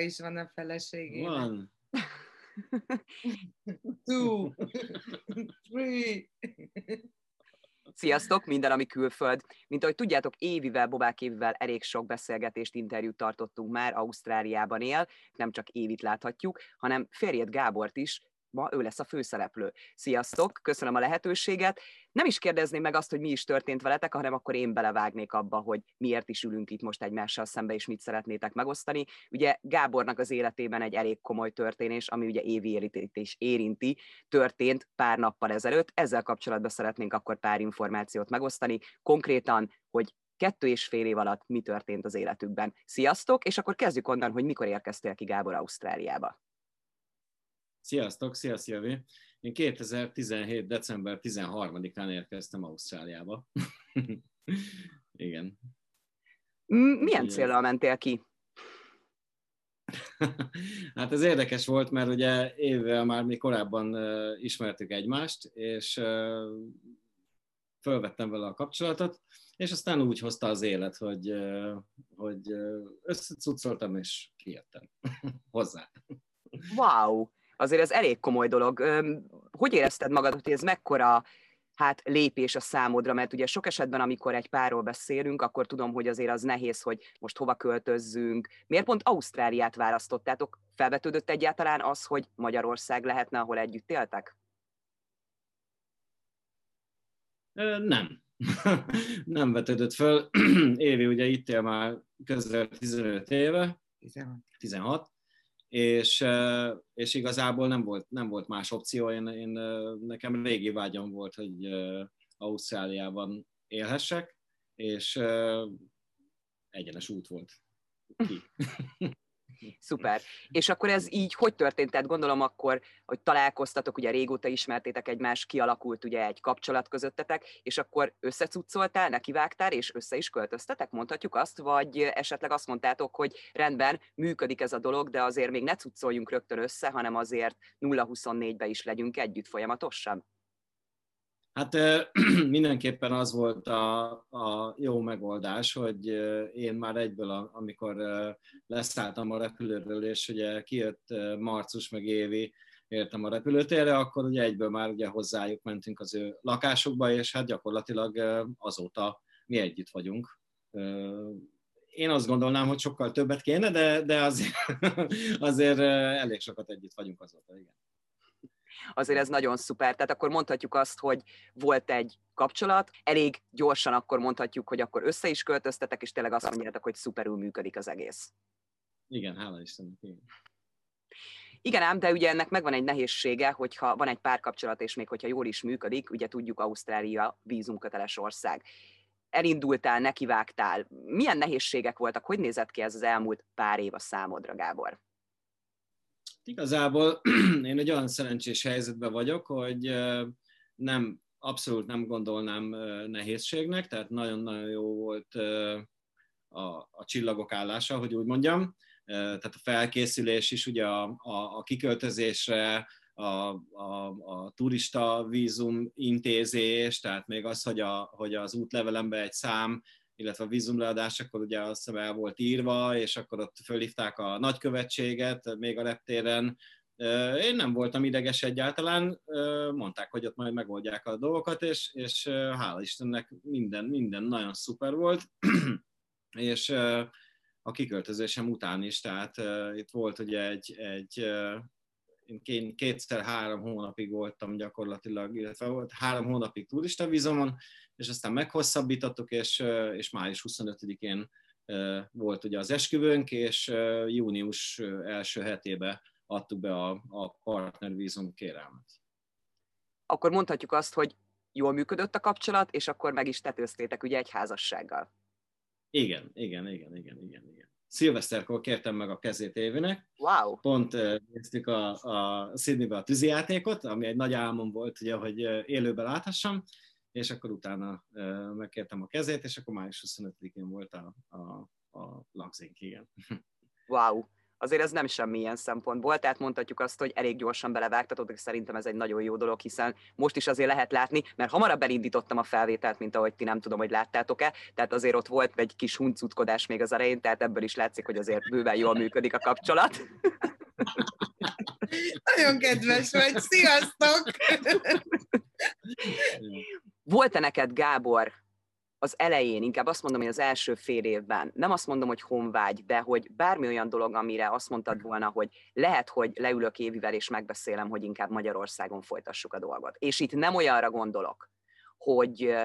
is van a feleségének. Van. Two, three. Sziasztok, minden, ami külföld. Mint ahogy tudjátok, Évivel, Bobák Évivel elég sok beszélgetést, interjút tartottunk már, Ausztráliában él, nem csak Évit láthatjuk, hanem férjét Gábort is, ma ő lesz a főszereplő. Sziasztok, köszönöm a lehetőséget. Nem is kérdezném meg azt, hogy mi is történt veletek, hanem akkor én belevágnék abba, hogy miért is ülünk itt most egymással szembe, és mit szeretnétek megosztani. Ugye Gábornak az életében egy elég komoly történés, ami ugye évi is érinti, történt pár nappal ezelőtt. Ezzel kapcsolatban szeretnénk akkor pár információt megosztani. Konkrétan, hogy kettő és fél év alatt mi történt az életükben. Sziasztok, és akkor kezdjük onnan, hogy mikor érkeztél ki Gábor Ausztráliába. Sziasztok, szia Szilvi! Én 2017. december 13-án érkeztem Ausztráliába. Igen. Milyen célra mentél ki? hát ez érdekes volt, mert ugye évvel már mi korábban uh, ismertük egymást, és uh, fölvettem vele a kapcsolatot, és aztán úgy hozta az élet, hogy, uh, hogy összecucoltam, és kijöttem hozzá. Wow! Azért ez elég komoly dolog. Hogy érezted magad, hogy ez mekkora hát lépés a számodra, mert ugye sok esetben, amikor egy párról beszélünk, akkor tudom, hogy azért az nehéz, hogy most hova költözzünk. Miért pont Ausztráliát választottátok? Felvetődött egyáltalán az, hogy Magyarország lehetne, ahol együtt éltek? Nem. Nem vetődött föl. Évi ugye itt él már közel 15 éve. 16. 16 és, és igazából nem volt, nem volt más opció. Én, én, nekem régi vágyam volt, hogy Ausztráliában élhessek, és egyenes út volt ki. Szuper. És akkor ez így hogy történt? Tehát gondolom akkor, hogy találkoztatok, ugye régóta ismertétek egymást, kialakult ugye egy kapcsolat közöttetek, és akkor összecuccoltál, nekivágtál, és össze is költöztetek, mondhatjuk azt, vagy esetleg azt mondtátok, hogy rendben, működik ez a dolog, de azért még ne cuccoljunk rögtön össze, hanem azért 0-24-be is legyünk együtt folyamatosan? Hát mindenképpen az volt a, a jó megoldás, hogy én már egyből, amikor leszálltam a repülőről, és ugye kijött Marcus meg Évi, értem a repülőtérre, akkor ugye egyből már ugye hozzájuk mentünk az ő lakásukba, és hát gyakorlatilag azóta mi együtt vagyunk. Én azt gondolnám, hogy sokkal többet kéne, de, de azért, azért elég sokat együtt vagyunk azóta, igen azért ez nagyon szuper. Tehát akkor mondhatjuk azt, hogy volt egy kapcsolat, elég gyorsan akkor mondhatjuk, hogy akkor össze is költöztetek, és tényleg azt mondjátok, hogy szuperül működik az egész. Igen, hála Istennek. Igen. Igen ám, de ugye ennek megvan egy nehézsége, hogyha van egy párkapcsolat, és még hogyha jól is működik, ugye tudjuk, Ausztrália vízumköteles ország. Elindultál, nekivágtál. Milyen nehézségek voltak? Hogy nézett ki ez az elmúlt pár év a számodra, Gábor? Igazából én egy olyan szerencsés helyzetben vagyok, hogy nem, abszolút nem gondolnám nehézségnek, tehát nagyon-nagyon jó volt a, a csillagok állása, hogy úgy mondjam. Tehát a felkészülés is ugye a, a, a kiköltözésre, a, a, a turista vízum intézés, tehát még az, hogy, a, hogy az útlevelembe egy szám illetve a vízumleadás, akkor ugye azt hiszem el volt írva, és akkor ott fölhívták a nagykövetséget, még a reptéren. Én nem voltam ideges egyáltalán, mondták, hogy ott majd megoldják a dolgokat, és, és hála Istennek minden, minden nagyon szuper volt, és a kiköltözésem után is, tehát itt volt ugye egy, egy én kétszer-három hónapig voltam gyakorlatilag, illetve volt három hónapig turista vízomon, és aztán meghosszabbítottuk, és, és május 25-én volt ugye az esküvőnk, és június első hetébe adtuk be a, a partnervízum kérelmet. Akkor mondhatjuk azt, hogy jól működött a kapcsolat, és akkor meg is tetőztétek ugye egy házassággal. Igen, igen, igen, igen, igen, igen szilveszterkor kértem meg a kezét Évinek. Wow. Pont néztük a, a Sydneybe a tűzijátékot, ami egy nagy álmom volt, ugye, hogy élőben láthassam, és akkor utána megkértem a kezét, és akkor május 25-én volt a, a, a lagzink, igen. Wow. Azért ez nem semmi ilyen szempontból, tehát mondhatjuk azt, hogy elég gyorsan belevágtatott, és szerintem ez egy nagyon jó dolog, hiszen most is azért lehet látni, mert hamarabb elindítottam a felvételt, mint ahogy ti nem tudom, hogy láttátok-e, tehát azért ott volt egy kis huncutkodás még az elején, tehát ebből is látszik, hogy azért bőven jól működik a kapcsolat. Nagyon kedves vagy, sziasztok! Volt-e neked, Gábor, az elején, inkább azt mondom, hogy az első fél évben, nem azt mondom, hogy honvágy, de hogy bármi olyan dolog, amire azt mondtad volna, hogy lehet, hogy leülök Évivel és megbeszélem, hogy inkább Magyarországon folytassuk a dolgot. És itt nem olyanra gondolok, hogy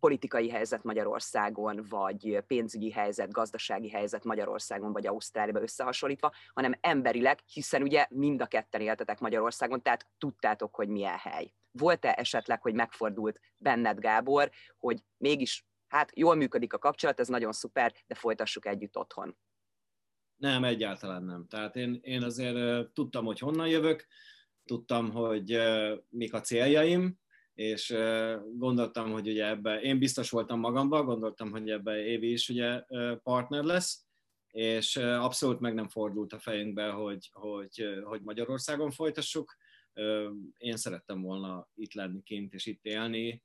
politikai helyzet Magyarországon, vagy pénzügyi helyzet, gazdasági helyzet Magyarországon, vagy Ausztráliában összehasonlítva, hanem emberileg, hiszen ugye mind a ketten éltetek Magyarországon, tehát tudtátok, hogy milyen hely. Volt-e esetleg, hogy megfordult benned, Gábor, hogy mégis, hát jól működik a kapcsolat, ez nagyon szuper, de folytassuk együtt otthon? Nem, egyáltalán nem. Tehát én, én azért tudtam, hogy honnan jövök, tudtam, hogy mik a céljaim, és gondoltam, hogy ugye ebbe, én biztos voltam magamban, gondoltam, hogy ebbe Évi is ugye partner lesz, és abszolút meg nem fordult a fejünkbe, hogy, hogy, hogy Magyarországon folytassuk. Én szerettem volna itt lenni kint és itt élni,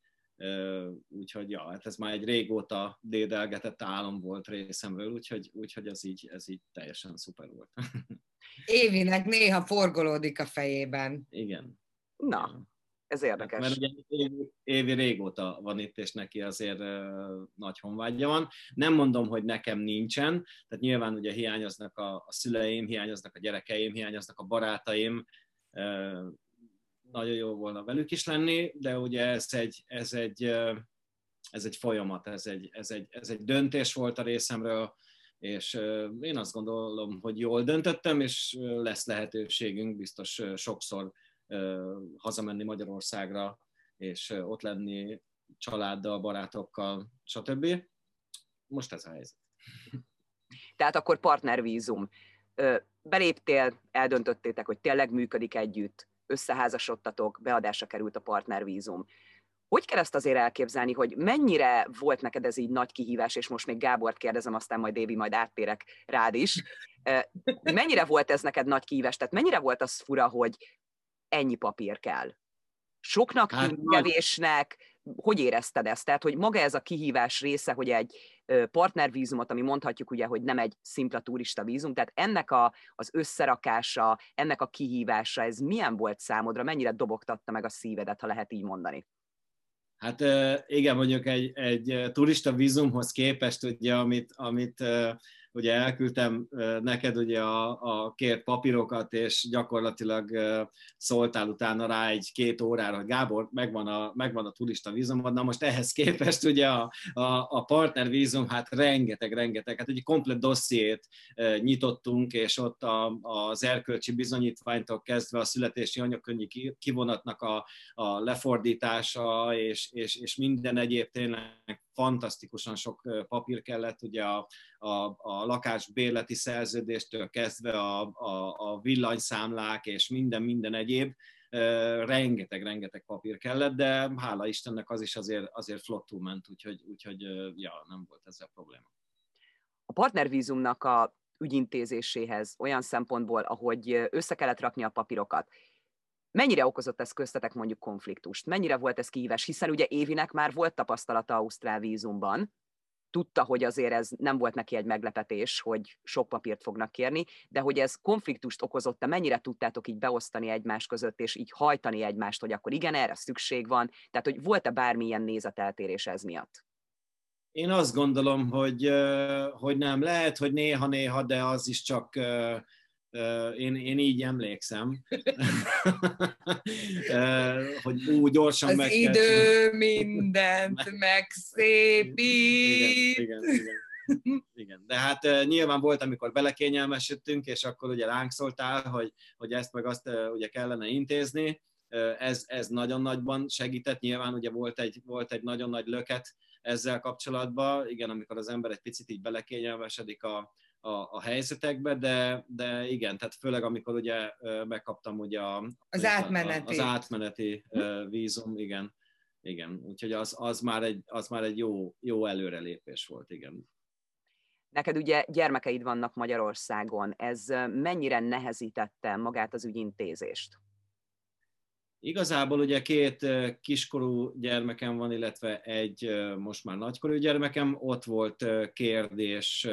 úgyhogy ja, hát ez már egy régóta dédelgetett álom volt részemről, úgyhogy, úgyhogy ez, így, ez így teljesen szuper volt. Évinek néha forgolódik a fejében. Igen. Na, ez érdekes. Mert ugye Évi, Évi régóta van itt, és neki azért nagy honvágyja van. Nem mondom, hogy nekem nincsen, tehát nyilván ugye hiányoznak a, a szüleim, hiányoznak a gyerekeim, hiányoznak a barátaim, nagyon jó volna velük is lenni, de ugye ez egy, ez egy, ez egy folyamat, ez egy, ez, egy, ez egy döntés volt a részemről, és én azt gondolom, hogy jól döntöttem, és lesz lehetőségünk biztos sokszor hazamenni Magyarországra, és ott lenni családdal, barátokkal, stb. Most ez a helyzet. Tehát akkor partnervízum. Beléptél, eldöntöttétek, hogy tényleg működik együtt, összeházasodtatok, beadásra került a partnervízum. Hogy kell ezt azért elképzelni, hogy mennyire volt neked ez így nagy kihívás, és most még Gábort kérdezem, aztán majd Évi, majd áttérek rád is. Mennyire volt ez neked nagy kihívás? Tehát mennyire volt az fura, hogy ennyi papír kell. Soknak hát, kevésnek, hogy érezted ezt? Tehát, hogy maga ez a kihívás része, hogy egy partnervízumot, ami mondhatjuk ugye, hogy nem egy szimpla turista vízum, tehát ennek a, az összerakása, ennek a kihívása, ez milyen volt számodra, mennyire dobogtatta meg a szívedet, ha lehet így mondani? Hát igen, mondjuk egy, egy turista vízumhoz képest, ugye, amit, amit ugye elküldtem neked ugye a, a kért papírokat, és gyakorlatilag szóltál utána rá egy két órára, hogy Gábor, megvan a, megvan a turista vízumod, na most ehhez képest ugye a, a, a partner vízum, hát rengeteg, rengeteg, hát egy komplet dossziét nyitottunk, és ott a, az erkölcsi bizonyítványtól kezdve a születési anyagkönyvi kivonatnak a, a lefordítása, és, és, és minden egyéb tényleg fantasztikusan sok papír kellett, ugye a, a, a lakásbérleti szerződéstől kezdve a, a, a villanyszámlák és minden, minden egyéb, rengeteg, rengeteg papír kellett, de hála Istennek az is azért, azért flottul ment, úgyhogy, úgyhogy ja, nem volt ezzel probléma. A partnervízumnak a ügyintézéséhez olyan szempontból, ahogy össze kellett rakni a papírokat, Mennyire okozott ez köztetek mondjuk konfliktust? Mennyire volt ez kihívás? Hiszen ugye Évinek már volt tapasztalata Ausztrál vízumban, tudta, hogy azért ez nem volt neki egy meglepetés, hogy sok papírt fognak kérni, de hogy ez konfliktust okozott, mennyire tudtátok így beosztani egymás között, és így hajtani egymást, hogy akkor igen, erre szükség van, tehát hogy volt-e bármilyen nézeteltérés ez miatt? Én azt gondolom, hogy, hogy nem. Lehet, hogy néha-néha, de az is csak én, én így emlékszem, hogy úgy gyorsan Az meg idő mindent megszépít. Igen, igen, igen. Igen, de hát nyilván volt, amikor belekényelmesítettünk, és akkor ugye ránk szóltál, hogy, hogy ezt meg azt ugye kellene intézni. Ez, ez nagyon nagyban segített, nyilván ugye volt egy, volt egy nagyon nagy löket ezzel kapcsolatban, igen, amikor az ember egy picit így belekényelmesedik a, a, a helyzetekbe, de, de igen, tehát főleg amikor ugye megkaptam ugye a, az átmeneti, az átmeneti vízum, igen, igen, úgyhogy az, az, már egy, az már egy jó, jó előrelépés volt, igen. Neked ugye gyermekeid vannak Magyarországon, ez mennyire nehezítette magát az ügyintézést? Igazából ugye két kiskorú gyermekem van, illetve egy most már nagykorú gyermekem. Ott volt kérdés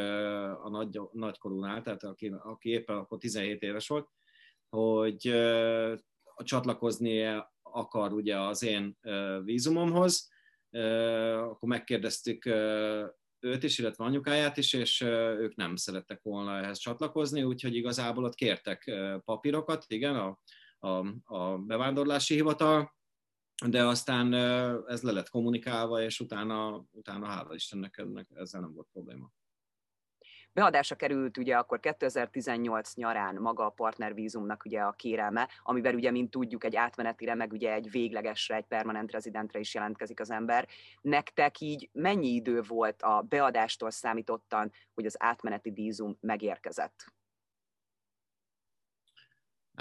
a nagy, nagykorúnál, tehát aki, aki éppen akkor 17 éves volt, hogy csatlakozni akar ugye az én vízumomhoz. Akkor megkérdeztük őt is, illetve anyukáját is, és ők nem szerettek volna ehhez csatlakozni, úgyhogy igazából ott kértek papírokat, igen, a, a, a bevándorlási hivatal, de aztán ez le lett kommunikálva, és utána, utána hála Istennek ennek, ezzel nem volt probléma. Beadásra került ugye akkor 2018 nyarán maga a partnervízumnak ugye a kérelme, amiben ugye, mint tudjuk, egy átmenetire, meg ugye egy véglegesre, egy permanent rezidentre is jelentkezik az ember. Nektek így mennyi idő volt a beadástól számítottan, hogy az átmeneti vízum megérkezett?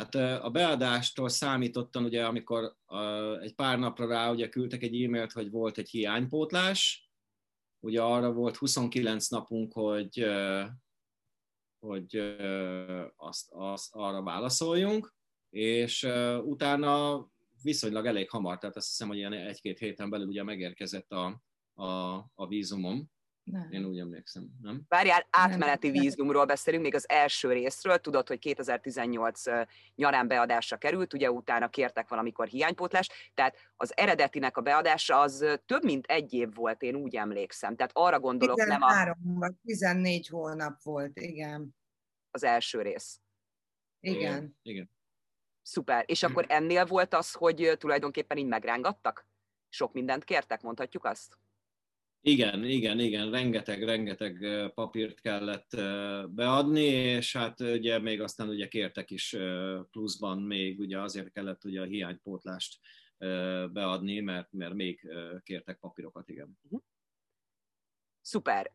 Hát a beadástól számítottan, ugye, amikor egy pár napra rá ugye küldtek egy e-mailt, hogy volt egy hiánypótlás, ugye arra volt 29 napunk, hogy, hogy azt, azt arra válaszoljunk, és utána viszonylag elég hamar, tehát azt hiszem, hogy ilyen egy-két héten belül ugye megérkezett a, a, a vízumom, nem. Én úgy emlékszem, nem? Várjál, átmeneti nem. vízumról beszélünk, még az első részről. Tudod, hogy 2018 nyarán beadásra került, ugye utána kértek valamikor hiánypótlást, tehát az eredetinek a beadása az több mint egy év volt, én úgy emlékszem. Tehát arra gondolok, 13 nem a... vagy 14 hónap volt, igen. Az első rész. Igen. Igen. Szuper. És akkor ennél volt az, hogy tulajdonképpen így megrángattak? Sok mindent kértek, mondhatjuk azt? Igen, igen, igen, rengeteg, rengeteg papírt kellett beadni, és hát ugye még aztán ugye kértek is pluszban még, ugye azért kellett ugye a hiánypótlást beadni, mert, mert még kértek papírokat, igen. Mhm. Szuper.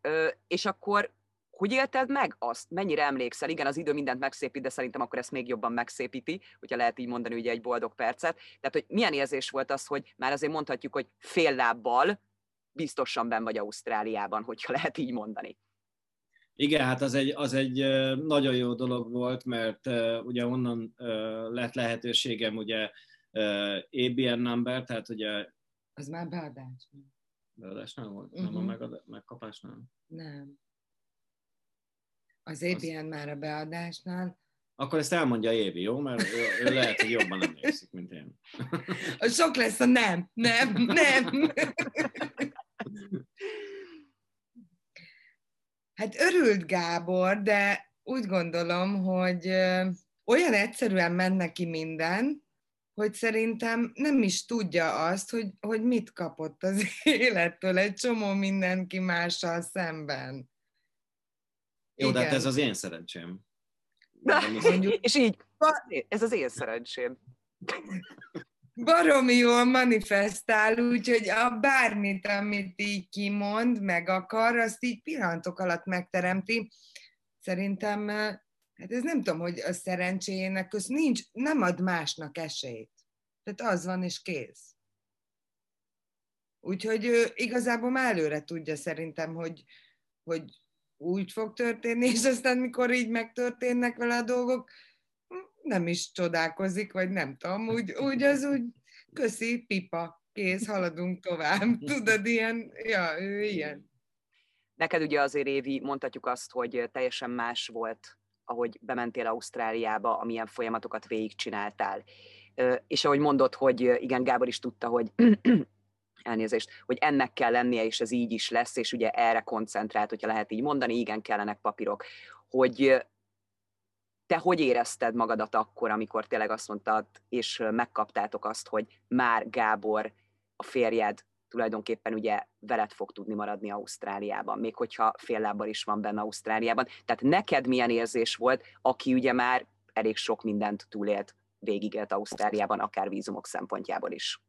És akkor hogy élted meg azt? Mennyire emlékszel? Igen, az idő mindent megszépít, de szerintem akkor ezt még jobban megszépíti, hogyha lehet így mondani ugye egy boldog percet. Tehát, hogy milyen érzés volt az, hogy már azért mondhatjuk, hogy fél lábbal biztosan ben vagy Ausztráliában, hogyha lehet így mondani. Igen, hát az egy, az egy nagyon jó dolog volt, mert ugye onnan lett lehetőségem ugye ABN number, tehát ugye... Az már beadás. Beadás nem volt? Uh-huh. Nem a mhm. megad, megkapás nem? Nem. Az ABN az... már a beadásnál. Akkor ezt elmondja Évi, jó? Mert ő, ő lehet, hogy jobban emlékszik, mint én. Sok lesz a nem, nem, nem. Hát örült Gábor, de úgy gondolom, hogy olyan egyszerűen ment neki minden, hogy szerintem nem is tudja azt, hogy, hogy mit kapott az élettől egy csomó mindenki mással szemben. Jó, Igen. de hát ez az én szerencsém. Na, és így, ez az én szerencsém baromi jól manifestál, úgyhogy a bármit, amit így kimond, meg akar, azt így pillanatok alatt megteremti. Szerintem, hát ez nem tudom, hogy a szerencséjének köz nincs, nem ad másnak esélyt. Tehát az van, és kész. Úgyhogy ő igazából már előre tudja szerintem, hogy, hogy úgy fog történni, és aztán mikor így megtörténnek vele a dolgok, nem is csodálkozik, vagy nem tudom, úgy, úgy az úgy, köszi, pipa, kész, haladunk tovább. Tudod, ilyen, ja, ő ilyen. Neked ugye azért, Évi, mondhatjuk azt, hogy teljesen más volt, ahogy bementél Ausztráliába, amilyen folyamatokat végigcsináltál. És ahogy mondod, hogy igen, Gábor is tudta, hogy elnézést, hogy ennek kell lennie, és ez így is lesz, és ugye erre koncentrált, hogyha lehet így mondani, igen, kellenek papírok, hogy te hogy érezted magadat akkor, amikor tényleg azt mondtad, és megkaptátok azt, hogy már Gábor, a férjed tulajdonképpen ugye veled fog tudni maradni Ausztráliában, még hogyha fél lábbal is van benne Ausztráliában. Tehát neked milyen érzés volt, aki ugye már elég sok mindent túlélt, végigélt Ausztráliában, akár vízumok szempontjából is?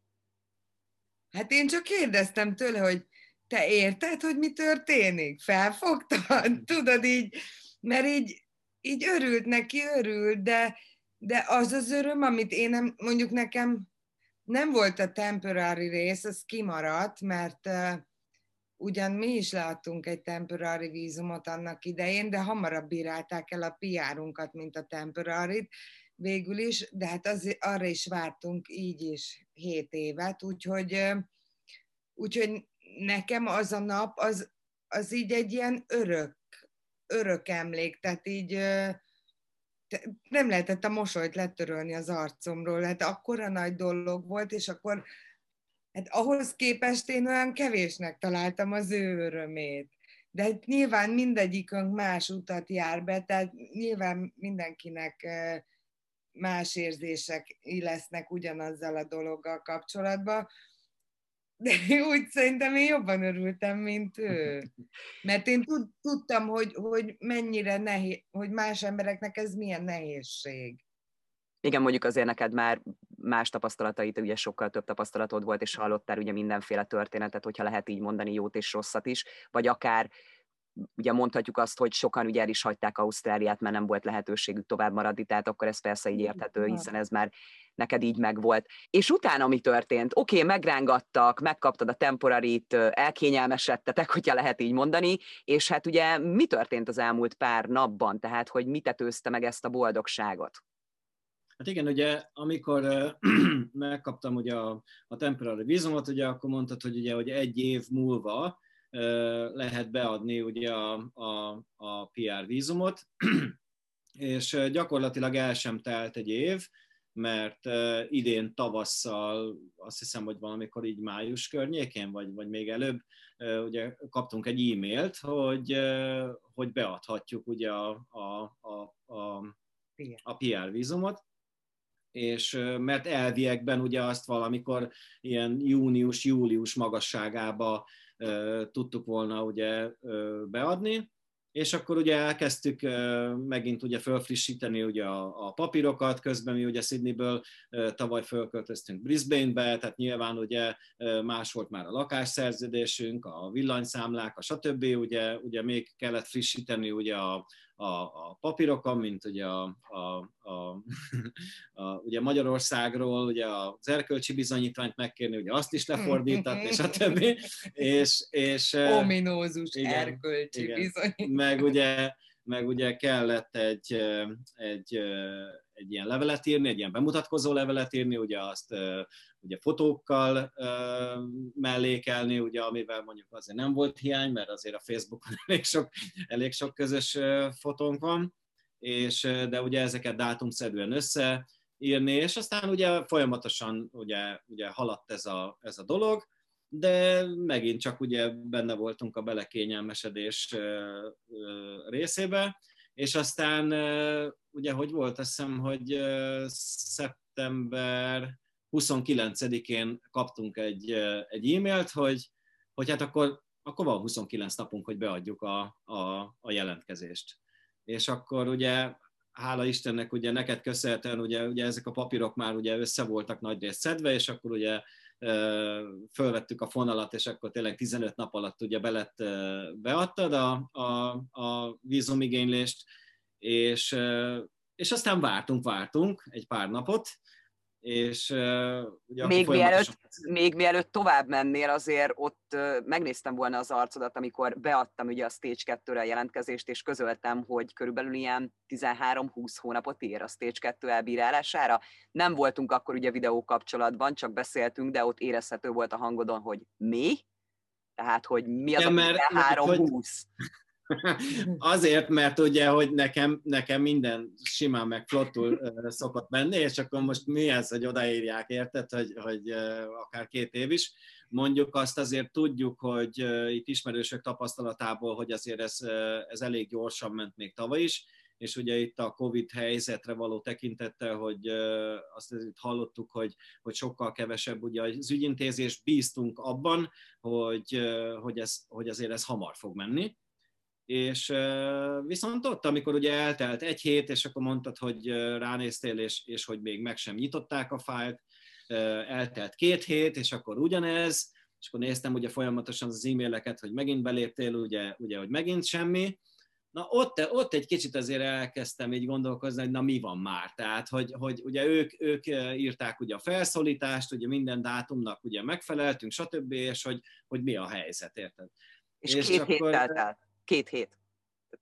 Hát én csak kérdeztem tőle, hogy te érted, hogy mi történik? Felfogtad? Tudod így, mert így így örült neki, örült, de, de az az öröm, amit én nem, mondjuk nekem nem volt a temporary rész, az kimaradt, mert ugyan mi is leadtunk egy temporary vízumot annak idején, de hamarabb bírálták el a PR-unkat, mint a temporary végül is, de hát az, arra is vártunk így is 7 évet, úgyhogy, úgyhogy nekem az a nap, az, az így egy ilyen örök, örök emlék, tehát így nem lehetett a mosolyt letörölni az arcomról, hát akkora nagy dolog volt, és akkor hát ahhoz képest én olyan kevésnek találtam az ő örömét. De hát nyilván mindegyikünk más utat jár be, tehát nyilván mindenkinek más érzések lesznek ugyanazzal a dologgal kapcsolatban, de úgy szerintem én jobban örültem, mint ő. Mert én tud, tudtam, hogy, hogy mennyire nehéz, hogy más embereknek ez milyen nehézség. Igen, mondjuk azért neked már más tapasztalatait, ugye sokkal több tapasztalatod volt, és hallottál ugye mindenféle történetet, hogyha lehet így mondani, jót és rosszat is, vagy akár ugye mondhatjuk azt, hogy sokan ugye el is hagyták Ausztráliát, mert nem volt lehetőségük tovább maradni, tehát akkor ez persze így érthető, hiszen ez már neked így megvolt. És utána mi történt? Oké, okay, megrángattak, megkaptad a temporarit, elkényelmesedtetek, hogyha lehet így mondani, és hát ugye mi történt az elmúlt pár napban, tehát hogy mit tetőzte meg ezt a boldogságot? Hát igen, ugye amikor megkaptam ugye a, a temporary vízumot, ugye akkor mondtad, hogy ugye hogy egy év múlva lehet beadni ugye a, a, a PR vízumot, és gyakorlatilag el sem telt egy év, mert idén tavasszal, azt hiszem, hogy valamikor így május környékén, vagy, vagy még előbb, ugye kaptunk egy e-mailt, hogy, hogy beadhatjuk ugye a, a, a, a, a PR vízumot, és mert elviekben ugye azt valamikor ilyen június-július magasságába tudtuk volna ugye beadni, és akkor ugye elkezdtük megint ugye fölfrissíteni ugye a, a papírokat, közben mi ugye Sydneyből tavaly fölköltöztünk Brisbane-be, tehát nyilván ugye más volt már a lakásszerződésünk, a villanyszámlák, a stb. Ugye, ugye még kellett frissíteni ugye a, a, a papírokon, mint ugye, a, a, a, a, ugye Magyarországról ugye az erkölcsi bizonyítványt megkérni, ugye azt is lefordított, és a többi. És, és, Ominózus igen, erkölcsi igen, bizonyítvány. Meg ugye, meg ugye kellett egy, egy, egy ilyen levelet írni, egy ilyen bemutatkozó levelet írni, ugye azt ugye fotókkal mellékelni, ugye, amivel mondjuk azért nem volt hiány, mert azért a Facebookon elég sok, elég sok közös fotónk van, és, de ugye ezeket dátumszerűen összeírni, és aztán ugye folyamatosan ugye, ugye haladt ez a, ez a dolog, de megint csak ugye benne voltunk a belekényelmesedés részébe, és aztán ugye, hogy volt, azt hiszem, hogy szeptember 29-én kaptunk egy, egy e-mailt, hogy, hogy hát akkor, akkor van 29 napunk, hogy beadjuk a, a, a jelentkezést. És akkor ugye hála Istennek ugye neked köszönhetően ugye, ugye ezek a papírok már ugye össze voltak nagy részt szedve, és akkor ugye fölvettük a fonalat, és akkor tényleg 15 nap alatt ugye belett, beadtad a, a, a vízumigénylést, és, és aztán vártunk, vártunk egy pár napot, és ugye még, mielőtt, még mielőtt tovább mennél, azért ott megnéztem volna az arcodat, amikor beadtam ugye a Stage 2-re a jelentkezést, és közöltem, hogy körülbelül ilyen 13-20 hónapot ér a Stage 2 elbírálására. Nem voltunk akkor ugye videó kapcsolatban, csak beszéltünk, de ott érezhető volt a hangodon, hogy mi? Tehát, hogy mi az ja, a 13-20? Azért, mert ugye, hogy nekem, nekem minden simán meg flottul szokott menni, és akkor most mi ez, hogy odaírják, érted, hogy, hogy akár két év is. Mondjuk azt azért tudjuk, hogy itt ismerősök tapasztalatából, hogy azért ez, ez elég gyorsan ment még tavaly is, és ugye itt a Covid helyzetre való tekintettel, hogy azt itt hallottuk, hogy, hogy sokkal kevesebb ugye az ügyintézés, bíztunk abban, hogy, hogy, ez, hogy azért ez hamar fog menni, és viszont ott, amikor ugye eltelt egy hét, és akkor mondtad, hogy ránéztél, és, és hogy még meg sem nyitották a fájlt, eltelt két hét, és akkor ugyanez, és akkor néztem ugye folyamatosan az e-maileket, hogy megint beléptél, ugye, ugye hogy megint semmi, Na ott, ott egy kicsit azért elkezdtem így gondolkozni, hogy na mi van már. Tehát, hogy, hogy ugye ők, ők írták ugye a felszólítást, ugye minden dátumnak ugye megfeleltünk, stb., és hogy, hogy mi a helyzet, érted? És, és két hét telt el. Két hét.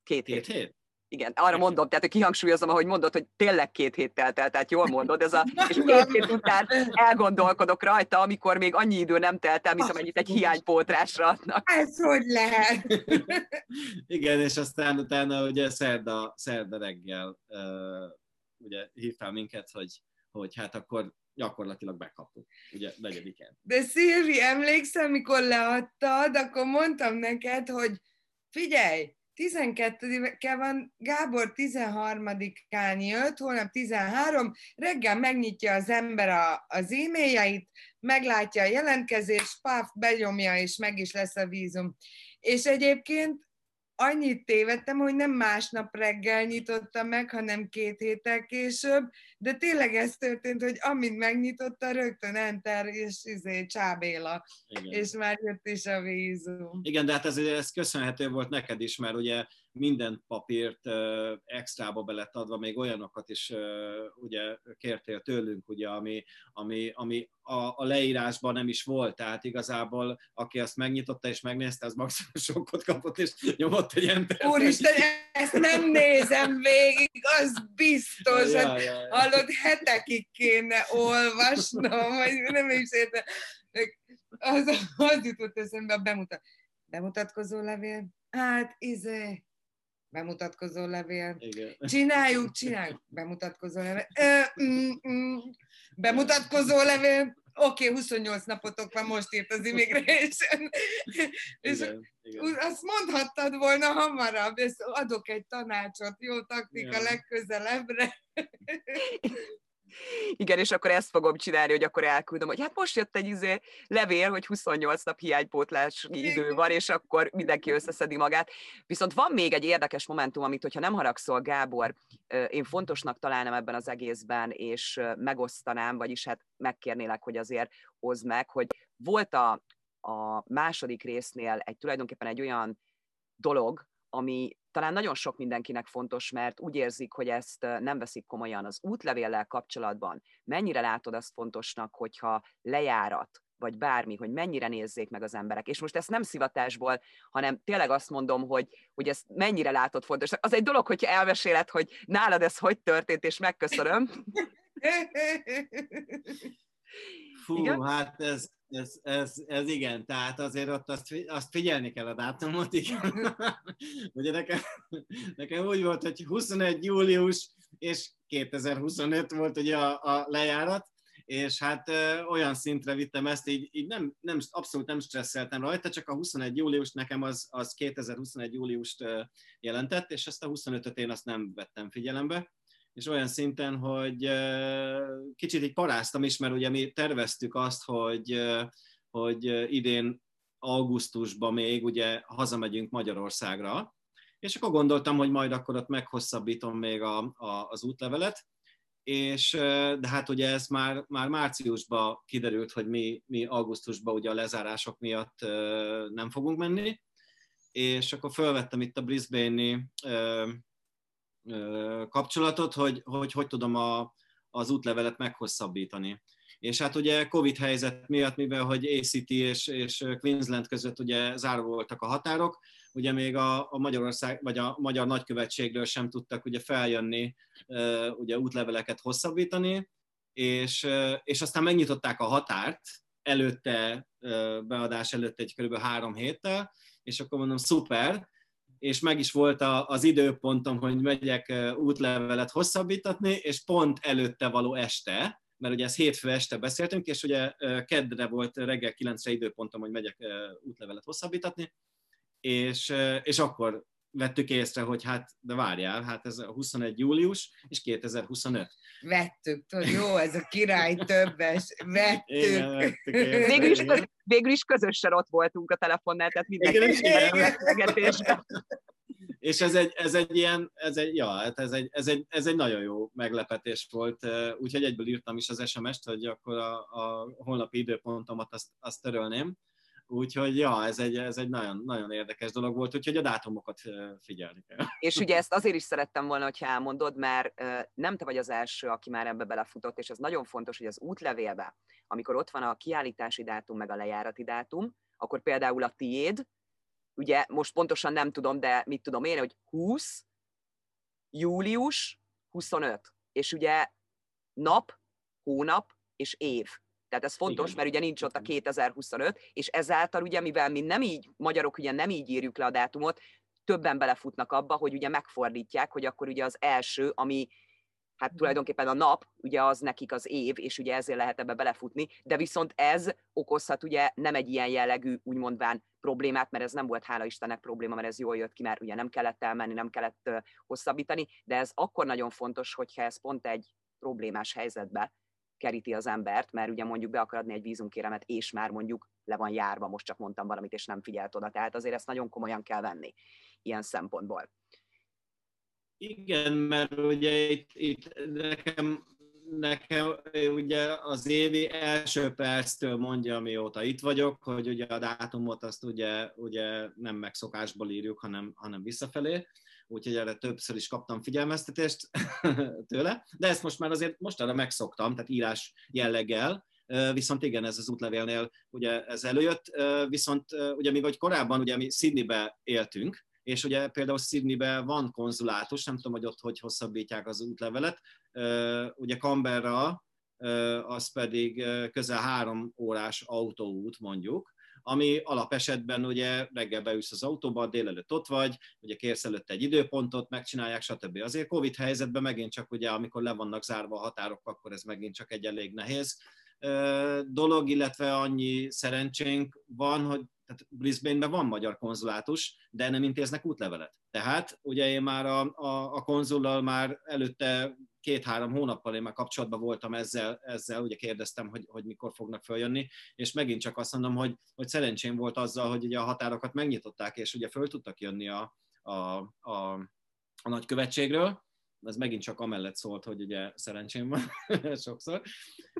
Két, két hét. hét? Igen, arra mondom, tehát kihangsúlyozom, ahogy mondod, hogy tényleg két hét telt el, tehát jól mondod, ez a, és két hét után elgondolkodok rajta, amikor még annyi idő nem telt el, mint amennyit egy hiánypótrásra adnak. Ez hogy lehet? Igen, és aztán utána ugye szerda, szerda reggel uh, ugye hívtál minket, hogy, hogy hát akkor gyakorlatilag bekaptuk, ugye negyediken. De Szilvi, emlékszem, mikor leadtad, akkor mondtam neked, hogy figyelj, 12-e van, Gábor 13-án jött, holnap 13, reggel megnyitja az ember a, az e-mailjeit, meglátja a jelentkezést, páf, benyomja, és meg is lesz a vízum. És egyébként annyit tévedtem, hogy nem másnap reggel nyitottam meg, hanem két héttel később, de tényleg ez történt, hogy amint megnyitotta, rögtön enter, és izé, csábéla, Igen. és már jött is a vízum. Igen, de hát ez, ez köszönhető volt neked is, mert ugye minden papírt extrába be lett adva, még olyanokat is ugye kértél tőlünk, ugye, ami, ami, ami a, a leírásban nem is volt, tehát igazából aki azt megnyitotta és megnézte, az maximum sokkot kapott, és nyomott egy enter. Úristen, ezt nem nézem végig, az biztos. Ja, ja, ja. Hallod, hetekig kéne olvasnom, vagy nem is értem. Az, az jutott eszembe a bemutat. Bemutatkozó levél? Hát, izé, bemutatkozó levél. Igen. Csináljuk, csináljuk. Bemutatkozó levél. Ö, mm, mm, bemutatkozó levél. Oké, okay, 28 napotok van, most írt az immigration. És igen, azt mondhattad volna hamarabb, ezt adok egy tanácsot, jó taktika igen. legközelebbre. Igen, és akkor ezt fogom csinálni, hogy akkor elküldöm, hogy hát most jött egy izé levél, hogy 28 nap hiánypótlás idő van, és akkor mindenki összeszedi magát. Viszont van még egy érdekes momentum, amit, hogyha nem haragszol, Gábor, én fontosnak találnám ebben az egészben, és megosztanám, vagyis hát megkérnélek, hogy azért hozd meg, hogy volt a, a második résznél egy tulajdonképpen egy olyan dolog, ami talán nagyon sok mindenkinek fontos, mert úgy érzik, hogy ezt nem veszik komolyan az útlevéllel kapcsolatban. Mennyire látod azt fontosnak, hogyha lejárat, vagy bármi, hogy mennyire nézzék meg az emberek. És most ezt nem szivatásból, hanem tényleg azt mondom, hogy, hogy ezt mennyire látod fontos. Az egy dolog, hogyha elmeséled, hogy nálad ez hogy történt, és megköszönöm. Fú, igen? hát ez, ez, ez, ez igen, tehát azért ott azt, azt figyelni kell a dátumot, igen. Ugye nekem, nekem úgy volt, hogy 21 július és 2025 volt ugye a, a lejárat, és hát ö, olyan szintre vittem ezt, így, így nem, nem, abszolút nem stresszeltem rajta, csak a 21 július nekem az, az 2021 júliust ö, jelentett, és ezt a 25-öt én azt nem vettem figyelembe és olyan szinten, hogy kicsit így paráztam is, mert ugye mi terveztük azt, hogy, hogy idén augusztusban még ugye hazamegyünk Magyarországra, és akkor gondoltam, hogy majd akkor ott meghosszabbítom még a, a, az útlevelet, és de hát ugye ez már, már márciusban kiderült, hogy mi, mi augusztusban ugye a lezárások miatt nem fogunk menni, és akkor felvettem itt a Brisbane-i kapcsolatot, hogy hogy, hogy tudom a, az útlevelet meghosszabbítani. És hát ugye Covid helyzet miatt, mivel hogy ACT és, és Queensland között ugye zárva voltak a határok, ugye még a, a Magyarország, vagy a Magyar Nagykövetségről sem tudtak ugye feljönni, ugye útleveleket hosszabbítani, és, és aztán megnyitották a határt, előtte, beadás előtt egy kb. három héttel, és akkor mondom, szuper, és meg is volt a, az időpontom, hogy megyek útlevelet hosszabbítatni, és pont előtte való este, mert ugye ez hétfő este beszéltünk, és ugye keddre volt reggel 9-re időpontom, hogy megyek útlevelet hosszabbítatni, és, és akkor vettük észre, hogy hát, de várjál, hát ez a 21 július és 2025. Vettük, tudod, jó, ez a király többes, vettük. Igen, vettük végül, is, végül is közösen ott voltunk a telefonnál, tehát mindenki a És ez egy, ez egy ilyen, ez egy, ja, hát ez egy, ez, egy, ez egy nagyon jó meglepetés volt, úgyhogy egyből írtam is az SMS-t, hogy akkor a, a holnapi időpontomat azt, azt törölném Úgyhogy ja, ez egy, ez egy nagyon, nagyon érdekes dolog volt, úgyhogy a dátumokat figyelni kell. És ugye ezt azért is szerettem volna, hogyha elmondod, mert nem te vagy az első, aki már ebbe belefutott, és ez nagyon fontos, hogy az útlevélbe, amikor ott van a kiállítási dátum, meg a lejárati dátum, akkor például a tiéd, ugye most pontosan nem tudom, de mit tudom én, hogy 20, július 25. És ugye nap, hónap és év. Tehát ez fontos, Igen. mert ugye nincs ott a 2025, és ezáltal ugye, mivel mi nem így, magyarok ugye nem így írjuk le a dátumot, többen belefutnak abba, hogy ugye megfordítják, hogy akkor ugye az első, ami hát mhm. tulajdonképpen a nap, ugye az nekik az év, és ugye ezért lehet ebbe belefutni, de viszont ez okozhat ugye nem egy ilyen jellegű, úgymondván problémát, mert ez nem volt hála Istennek probléma, mert ez jól jött ki, mert ugye nem kellett elmenni, nem kellett hosszabbítani, de ez akkor nagyon fontos, hogyha ez pont egy problémás helyzetbe keríti az embert, mert ugye mondjuk be akar adni egy vízumkéremet, és már mondjuk le van járva, most csak mondtam valamit, és nem figyelt oda. Tehát azért ezt nagyon komolyan kell venni ilyen szempontból. Igen, mert ugye itt, itt nekem, nekem ugye az évi első perctől mondja, mióta itt vagyok, hogy ugye a dátumot azt ugye, ugye nem megszokásból írjuk, hanem, hanem visszafelé úgyhogy erre többször is kaptam figyelmeztetést tőle, de ezt most már azért mostanra megszoktam, tehát írás jelleggel, viszont igen, ez az útlevélnél ugye ez előjött, viszont ugye mi vagy korábban ugye mi Sydneybe éltünk, és ugye például Sydneybe van konzulátus, nem tudom, hogy ott hogy hosszabbítják az útlevelet, ugye Canberra, az pedig közel három órás autóút mondjuk, ami alapesetben ugye reggel beülsz az autóba, délelőtt ott vagy, ugye kérsz előtte egy időpontot, megcsinálják, stb. Azért Covid helyzetben megint csak ugye, amikor le vannak zárva a határok, akkor ez megint csak egy elég nehéz dolog, illetve annyi szerencsénk van, hogy tehát Brisbane-ben van magyar konzulátus, de nem intéznek útlevelet. Tehát ugye én már a, a, a konzullal már előtte két-három hónappal én már kapcsolatban voltam ezzel, ezzel ugye kérdeztem, hogy, hogy mikor fognak följönni, és megint csak azt mondom, hogy, hogy szerencsém volt azzal, hogy ugye a határokat megnyitották, és ugye föl tudtak jönni a, a, a, a nagykövetségről, ez megint csak amellett szólt, hogy ugye szerencsém van sokszor,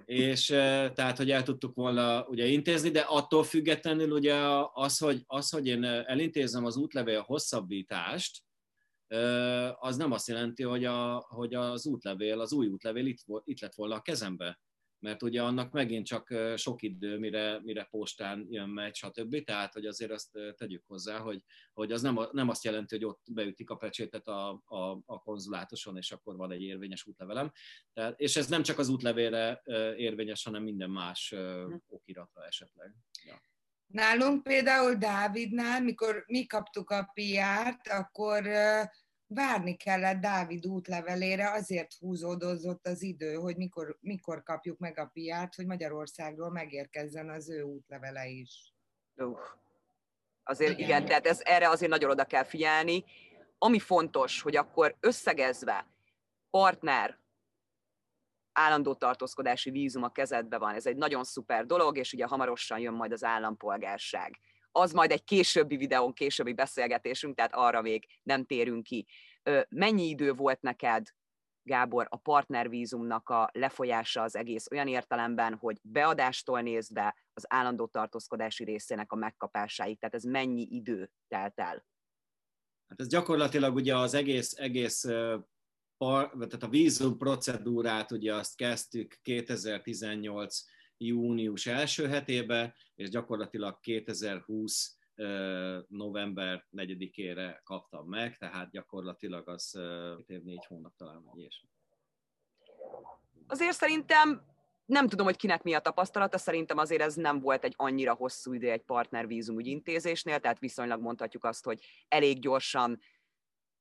és tehát, hogy el tudtuk volna ugye intézni, de attól függetlenül ugye az, hogy, az, hogy én elintézem az útlevél hosszabbítást, az nem azt jelenti, hogy, a, hogy az útlevél, az új útlevél itt, itt lett volna a kezembe. Mert ugye annak megint csak sok idő, mire, mire postán jön, megy, stb. Tehát, hogy azért azt tegyük hozzá, hogy, hogy az nem, nem azt jelenti, hogy ott beütik a pecsétet a, a, a konzulátuson, és akkor van egy érvényes útlevelem. Tehát, és ez nem csak az útlevélre érvényes, hanem minden más hm. okiratra esetleg. Ja. Nálunk például Dávidnál, mikor mi kaptuk a PR-t, akkor várni kellett Dávid útlevelére, azért húzódozott az idő, hogy mikor, mikor kapjuk meg a PR-t, hogy Magyarországról megérkezzen az ő útlevele is. Uh, azért igen. igen, tehát ez, erre azért nagyon oda kell figyelni. Ami fontos, hogy akkor összegezve partner, állandó tartózkodási vízum a kezedbe van. Ez egy nagyon szuper dolog, és ugye hamarosan jön majd az állampolgárság. Az majd egy későbbi videón, későbbi beszélgetésünk, tehát arra még nem térünk ki. Mennyi idő volt neked, Gábor, a partnervízumnak a lefolyása az egész olyan értelemben, hogy beadástól nézve az állandó tartózkodási részének a megkapásáig, tehát ez mennyi idő telt el? Hát ez gyakorlatilag ugye az egész, egész tehát a vízum procedúrát ugye azt kezdtük 2018 június első hetébe, és gyakorlatilag 2020 november 4-ére kaptam meg, tehát gyakorlatilag az év négy hónap talán vagy. Azért szerintem nem tudom, hogy kinek mi a tapasztalata, szerintem azért ez nem volt egy annyira hosszú idő egy partnervízum ügyintézésnél, tehát viszonylag mondhatjuk azt, hogy elég gyorsan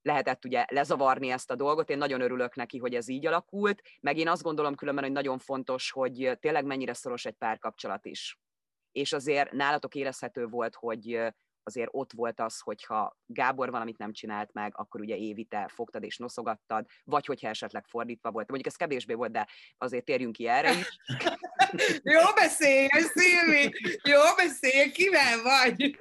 lehetett ugye lezavarni ezt a dolgot. Én nagyon örülök neki, hogy ez így alakult, meg én azt gondolom különben, hogy nagyon fontos, hogy tényleg mennyire szoros egy párkapcsolat is. És azért nálatok érezhető volt, hogy azért ott volt az, hogyha Gábor valamit nem csinált meg, akkor ugye Évi te fogtad és noszogattad, vagy hogyha esetleg fordítva volt. Mondjuk ez kevésbé volt, de azért térjünk ki erre is. jó beszélj, Szilvi! Jó beszélj, kivel vagy?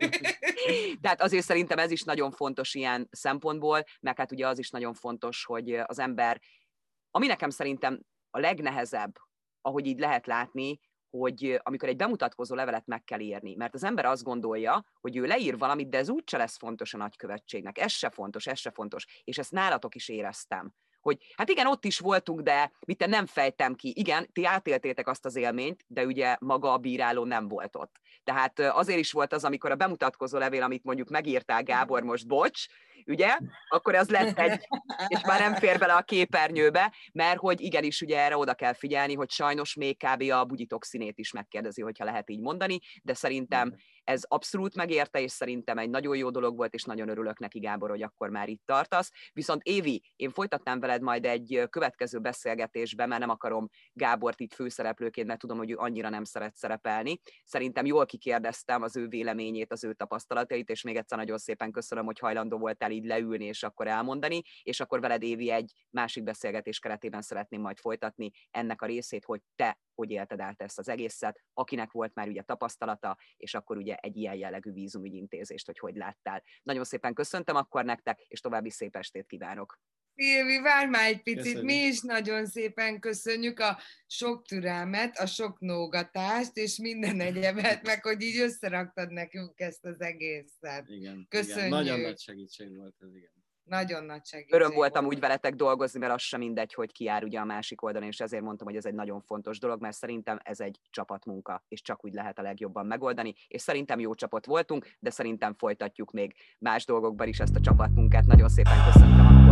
Tehát azért szerintem ez is nagyon fontos ilyen szempontból, meg hát ugye az is nagyon fontos, hogy az ember, ami nekem szerintem a legnehezebb, ahogy így lehet látni, hogy amikor egy bemutatkozó levelet meg kell írni, mert az ember azt gondolja, hogy ő leír valamit, de ez úgyse lesz fontos a nagykövetségnek, ez se fontos, ez se fontos, és ezt nálatok is éreztem hogy hát igen, ott is voltunk, de mit nem fejtem ki. Igen, ti átéltétek azt az élményt, de ugye maga a bíráló nem volt ott. Tehát azért is volt az, amikor a bemutatkozó levél, amit mondjuk megírtál, Gábor, most bocs, ugye, akkor az lett egy, és már nem fér bele a képernyőbe, mert hogy igenis ugye erre oda kell figyelni, hogy sajnos még kb. a bugyitok színét is megkérdezi, hogyha lehet így mondani, de szerintem ez abszolút megérte, és szerintem egy nagyon jó dolog volt, és nagyon örülök neki, Gábor, hogy akkor már itt tartasz. Viszont Évi, én folytatnám veled majd egy következő beszélgetésbe, mert nem akarom Gábort itt főszereplőként, mert tudom, hogy ő annyira nem szeret szerepelni. Szerintem jól kikérdeztem az ő véleményét, az ő tapasztalatait, és még egyszer nagyon szépen köszönöm, hogy hajlandó voltál így leülni, és akkor elmondani, és akkor veled Évi egy másik beszélgetés keretében szeretném majd folytatni ennek a részét, hogy te hogy élted át ezt az egészet, akinek volt már ugye tapasztalata, és akkor ugye egy ilyen jellegű vízumügyintézést, hogy hogy láttál. Nagyon szépen köszöntöm akkor nektek, és további szép estét kívánok! Szilvi, várj már egy picit, köszönjük. mi is nagyon szépen köszönjük a sok türelmet, a sok nógatást, és minden egyebet, meg hogy így összeraktad nekünk ezt az egészet. Igen, Köszönjük. Igen, nagyon nagy segítség volt ez, igen. Nagyon nagy segítség. Öröm voltam úgy veletek dolgozni, mert az sem mindegy, hogy ki jár ugye a másik oldalon, és ezért mondtam, hogy ez egy nagyon fontos dolog, mert szerintem ez egy csapatmunka, és csak úgy lehet a legjobban megoldani, és szerintem jó csapat voltunk, de szerintem folytatjuk még más dolgokban is ezt a csapatmunkát. Nagyon szépen köszöntöm